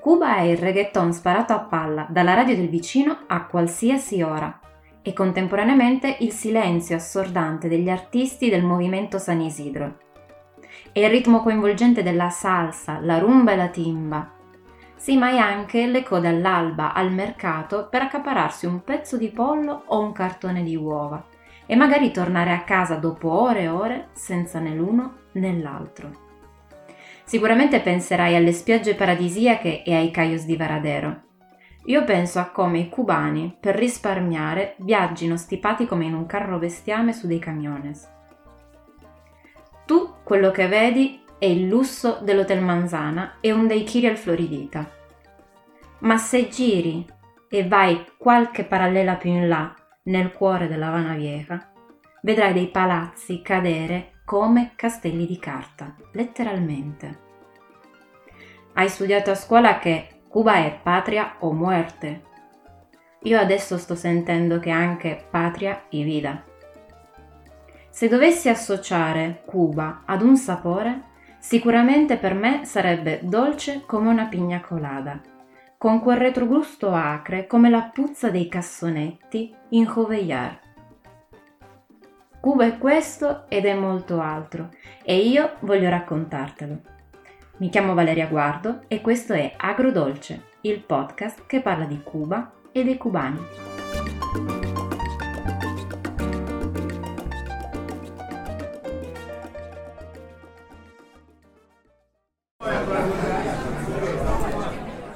Cuba è il reggaeton sparato a palla dalla radio del vicino a qualsiasi ora e contemporaneamente il silenzio assordante degli artisti del movimento San Isidro. È il ritmo coinvolgente della salsa, la rumba e la timba. Sì, ma è anche le code all'alba al mercato per accapararsi un pezzo di pollo o un cartone di uova e magari tornare a casa dopo ore e ore senza né l'uno né l'altro. Sicuramente penserai alle spiagge paradisiache e ai cayos di Varadero. Io penso a come i cubani, per risparmiare, viaggino stipati come in un carro bestiame su dei camiones. Tu quello che vedi è il lusso dell'Hotel Manzana e un daiquiri al Floridita. Ma se giri e vai qualche parallela più in là, nel cuore della Havana Vieja, vedrai dei palazzi cadere come castelli di carta, letteralmente. Hai studiato a scuola che Cuba è patria o muerte. Io adesso sto sentendo che anche patria e vida. Se dovessi associare Cuba ad un sapore, sicuramente per me sarebbe dolce come una pigna colada, con quel retrogusto acre come la puzza dei cassonetti in Joveillar. Cuba è questo ed è molto altro e io voglio raccontartelo. Mi chiamo Valeria Guardo e questo è Agrodolce, il podcast che parla di Cuba e dei cubani.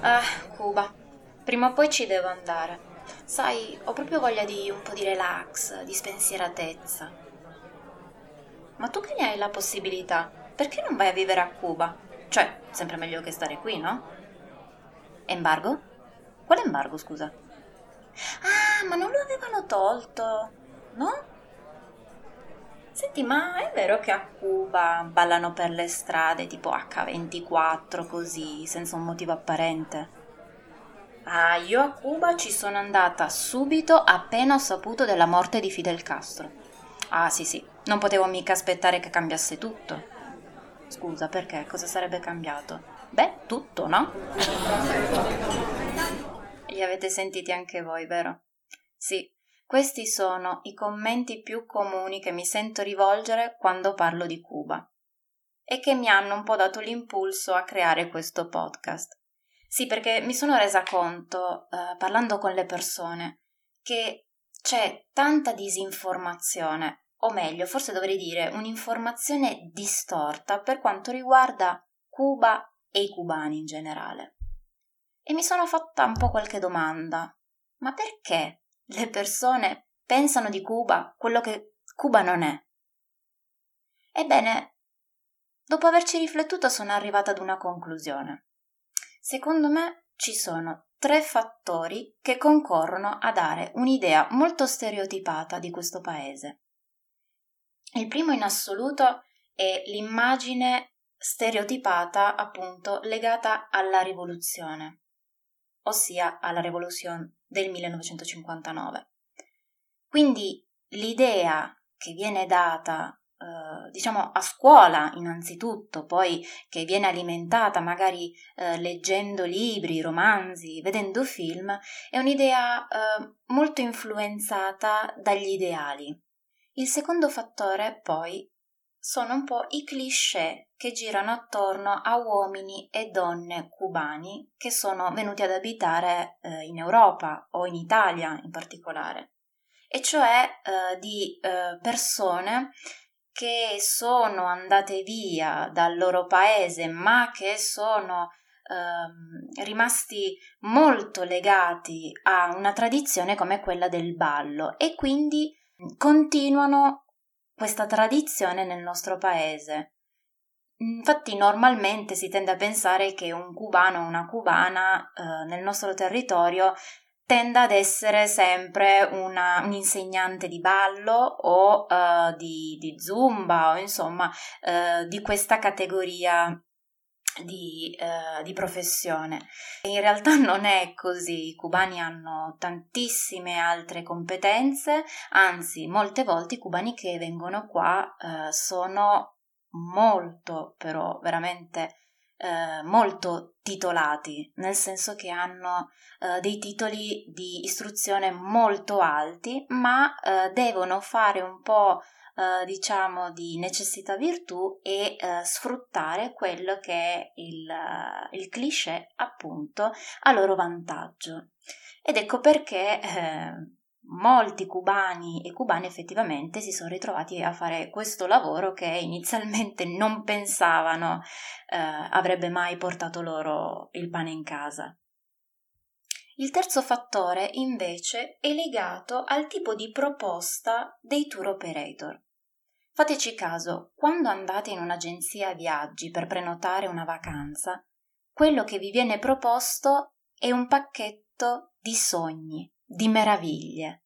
Ah, Cuba. Prima o poi ci devo andare. Sai, ho proprio voglia di un po' di relax, di spensieratezza. Ma tu che ne hai la possibilità, perché non vai a vivere a Cuba? Cioè, sempre meglio che stare qui, no? Embargo? Quale embargo, scusa? Ah, ma non lo avevano tolto, no? Senti, ma è vero che a Cuba ballano per le strade tipo H24 così, senza un motivo apparente? Ah, io a Cuba ci sono andata subito appena ho saputo della morte di Fidel Castro. Ah, sì, sì, non potevo mica aspettare che cambiasse tutto. Scusa, perché? Cosa sarebbe cambiato? Beh, tutto, no? Li avete sentiti anche voi, vero? Sì, questi sono i commenti più comuni che mi sento rivolgere quando parlo di Cuba e che mi hanno un po' dato l'impulso a creare questo podcast. Sì, perché mi sono resa conto, eh, parlando con le persone, che c'è tanta disinformazione, o meglio, forse dovrei dire un'informazione distorta per quanto riguarda Cuba e i cubani in generale. E mi sono fatta un po' qualche domanda. Ma perché le persone pensano di Cuba quello che Cuba non è? Ebbene, dopo averci riflettuto sono arrivata ad una conclusione. Secondo me ci sono tre fattori che concorrono a dare un'idea molto stereotipata di questo paese. Il primo in assoluto è l'immagine stereotipata appunto legata alla rivoluzione, ossia alla rivoluzione del 1959. Quindi l'idea che viene data eh, diciamo a scuola innanzitutto, poi che viene alimentata magari eh, leggendo libri, romanzi, vedendo film, è un'idea eh, molto influenzata dagli ideali. Il secondo fattore poi sono un po' i cliché che girano attorno a uomini e donne cubani che sono venuti ad abitare eh, in Europa o in Italia in particolare, e cioè eh, di eh, persone che sono andate via dal loro paese ma che sono eh, rimasti molto legati a una tradizione come quella del ballo. E quindi continuano questa tradizione nel nostro paese. Infatti normalmente si tende a pensare che un cubano o una cubana eh, nel nostro territorio tenda ad essere sempre una, un insegnante di ballo o uh, di, di, zumba o insomma uh, di questa categoria di, uh, di, professione. In realtà non è così, i cubani hanno tantissime altre competenze, anzi molte volte i cubani che vengono qua sono molto però veramente eh, molto titolati, nel senso che hanno eh, dei titoli di istruzione molto alti, ma eh, devono fare un po' Uh, diciamo di necessità virtù e uh, sfruttare quello che è il, uh, il cliché appunto a loro vantaggio. Ed ecco perché molti cubani e cubane effettivamente si sono ritrovati a fare questo lavoro che inizialmente non pensavano eh, avrebbe mai portato loro il pane in casa. Il terzo fattore invece è legato al tipo di proposta dei tour operator. Fateci caso, quando andate in un'agenzia viaggi per prenotare una vacanza, quello che vi viene proposto è un pacchetto di sogni, di meraviglie.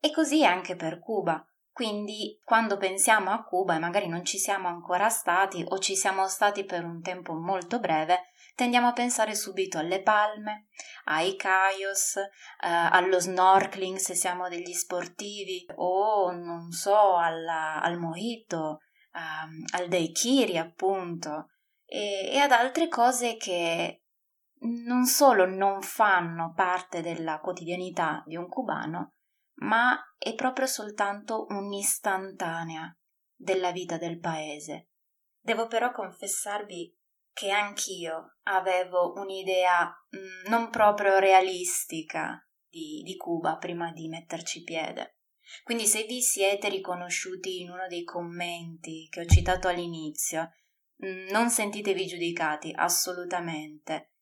E così anche per Cuba. Quindi quando pensiamo a Cuba e magari non ci siamo ancora stati o ci siamo stati per un tempo molto breve, tendiamo a pensare subito alle palme, ai cayos, eh, allo snorkeling se siamo degli sportivi o non so alla, al mojito, um, al daiquiri appunto e, e ad altre cose che non solo non fanno parte della quotidianità di un cubano, ma è proprio soltanto un'istantanea della vita del paese. Devo però confessarvi che anch'io avevo un'idea mm, non proprio realistica di, di Cuba prima di metterci piede. Quindi se vi siete riconosciuti in uno dei commenti che ho citato all'inizio, mm, non sentitevi giudicati assolutamente.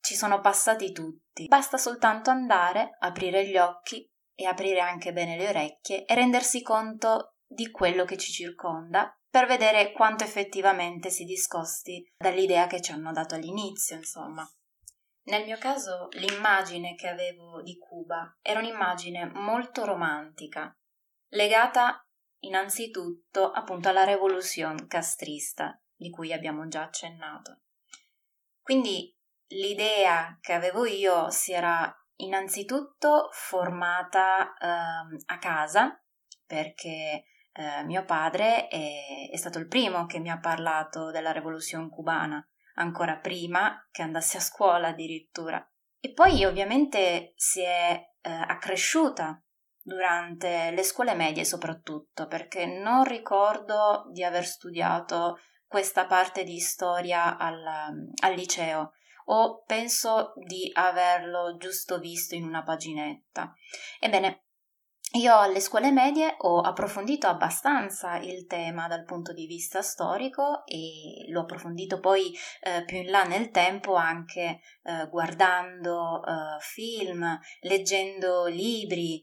Ci sono passati tutti. Basta soltanto andare, aprire gli occhi e aprire anche bene le orecchie e rendersi conto di quello che ci circonda per vedere quanto effettivamente si discosti dall'idea che ci hanno dato all'inizio, insomma. Nel mio caso l'immagine che avevo di Cuba era un'immagine molto romantica, legata innanzitutto appunto alla rivoluzione castrista di cui abbiamo già accennato. Quindi l'idea che avevo io si era innanzitutto formata eh, a casa perché eh, mio padre è, è, stato il primo che mi ha parlato della rivoluzione cubana, ancora prima che andassi a scuola addirittura. E poi ovviamente si è eh, accresciuta durante le scuole medie soprattutto, perché non ricordo di aver studiato questa parte di storia al, al liceo o penso di averlo giusto visto in una paginetta. Ebbene, io alle scuole medie ho approfondito abbastanza il tema dal punto di vista storico e l'ho approfondito poi eh, più in là nel tempo anche eh, guardando eh, film, leggendo libri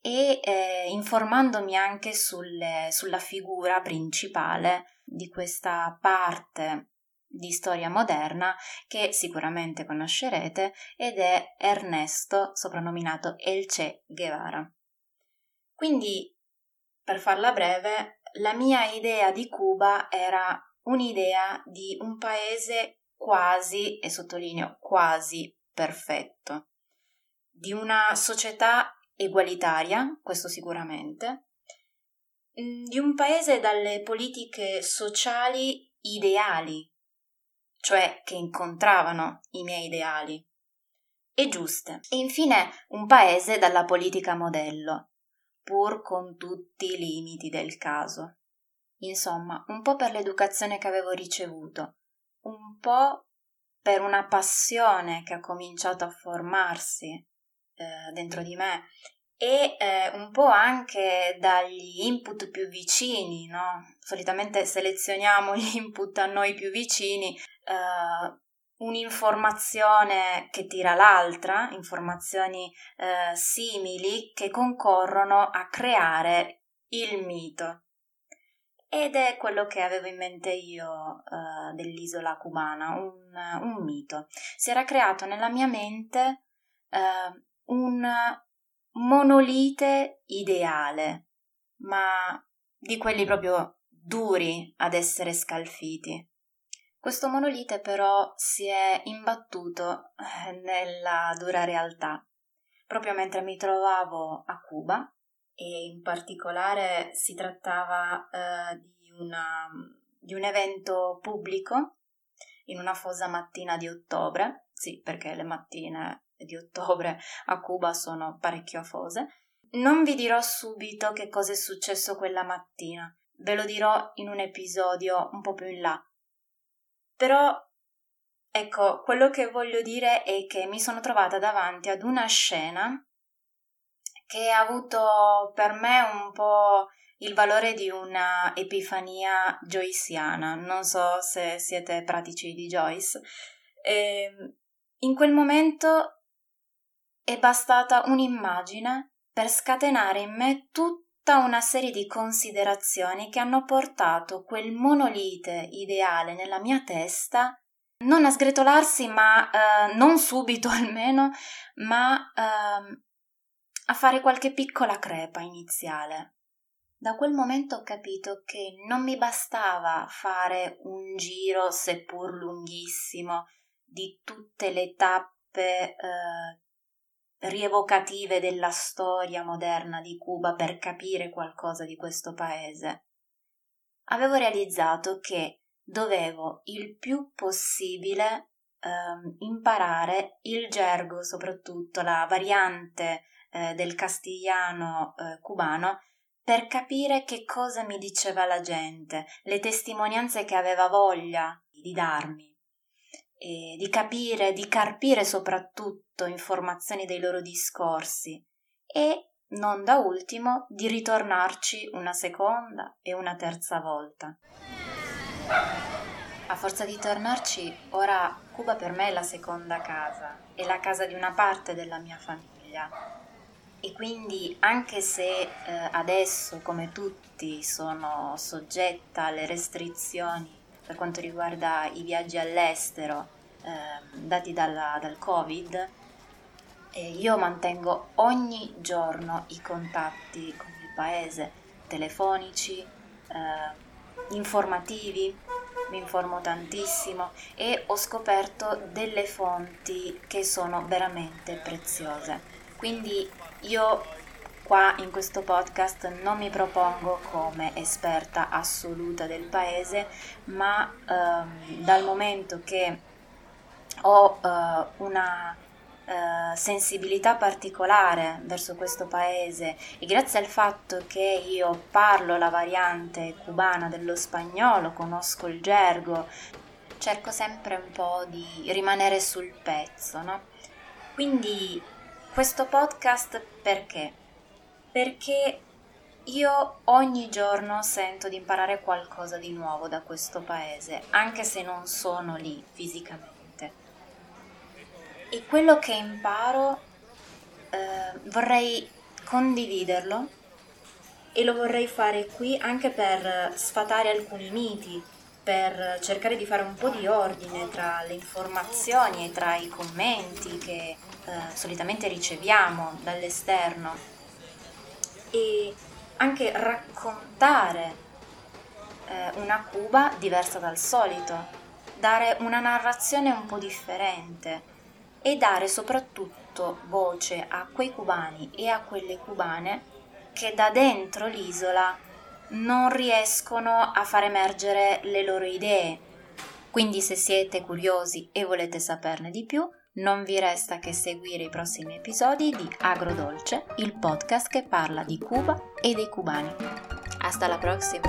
e eh, informandomi anche sulle, sulla figura principale di questa parte di storia moderna che sicuramente conoscerete ed è Ernesto, soprannominato El Che Guevara. Quindi, per farla breve, la mia idea di Cuba era un'idea di un paese quasi, e sottolineo quasi, perfetto, di una società egualitaria, questo sicuramente, mm, di un paese dalle politiche sociali ideali cioè che incontravano i miei ideali, e giuste. E infine un paese dalla politica modello, pur con tutti i limiti del caso. Insomma, un po' per l'educazione che avevo ricevuto, un po' per una passione che ha cominciato a formarsi eh, dentro di me e eh, un po' anche dagli input più vicini, no? Solitamente selezioniamo gli input a noi più vicini, eh, un'informazione che tira l'altra, informazioni eh, simili che concorrono a creare il mito. Ed è quello che avevo in mente io eh, dell'isola cubana, un, un, mito. Si era creato nella mia mente eh, un monolite ideale, ma di quelli proprio duri ad essere scalfiti. Questo monolite però si è imbattuto eh, nella dura realtà, proprio mentre mi trovavo a Cuba e in particolare si trattava eh, di, una, di un evento pubblico in una fosa mattina di ottobre, sì, perché le mattine di ottobre a Cuba sono parecchio afose. Non vi dirò subito che cosa è successo quella mattina, ve lo dirò in un episodio un po' più in là. Però, ecco, quello che voglio dire è che mi sono trovata davanti ad una scena che ha avuto per me un po' il valore di una epifania joyciana. Non so se siete pratici di Joyce. E ehm, in quel momento è bastata un'immagine per scatenare in me tutta una serie di considerazioni che hanno portato quel monolite ideale nella mia testa non a sgretolarsi, ma eh, non subito almeno, ma eh, a fare qualche piccola crepa iniziale. Da quel momento ho capito che non mi bastava fare un giro, seppur lunghissimo, di tutte le tappe eh, rievocative della storia moderna di Cuba per capire qualcosa di questo paese. Avevo realizzato che dovevo il più possibile eh, imparare il gergo, soprattutto la variante eh, del castigliano eh, cubano, per capire che cosa mi diceva la gente, le testimonianze che aveva voglia di darmi, e di capire, di carpire soprattutto informazioni dei loro discorsi e, non da ultimo, di ritornarci una seconda e una terza volta. A forza di tornarci, ora Cuba per me è la seconda casa, è la casa di una parte della mia famiglia e quindi anche se eh, adesso come tutti sono soggetta alle restrizioni per quanto riguarda i viaggi all'estero eh, dati dalla, dal covid eh, io mantengo ogni giorno i contatti con il paese telefonici eh, informativi mi informo tantissimo e ho scoperto delle fonti che sono veramente preziose. Quindi io qua in questo podcast non mi propongo come esperta assoluta del paese, ma ehm, dal momento che ho eh, una eh, sensibilità particolare verso questo paese e grazie al fatto che io parlo la variante cubana dello spagnolo, conosco il gergo, cerco sempre un po' di rimanere sul pezzo, no? Quindi questo podcast perché? Perché io ogni giorno sento di imparare qualcosa di nuovo da questo paese, anche se non sono lì fisicamente. E quello che imparo eh, vorrei condividerlo e lo vorrei fare qui anche per sfatare alcuni miti, per cercare di fare un po' di ordine tra le informazioni e tra i commenti che eh, solitamente riceviamo dall'esterno anche raccontare eh, una Cuba diversa dal solito, dare una narrazione un po' differente e dare soprattutto voce a quei cubani e a quelle cubane che da dentro l'isola non riescono a far emergere le loro idee. Quindi se siete curiosi e volete saperne di più, non vi resta che seguire i prossimi episodi di Agrodolce, il podcast che parla di Cuba e dei cubani. Hasta la prossima!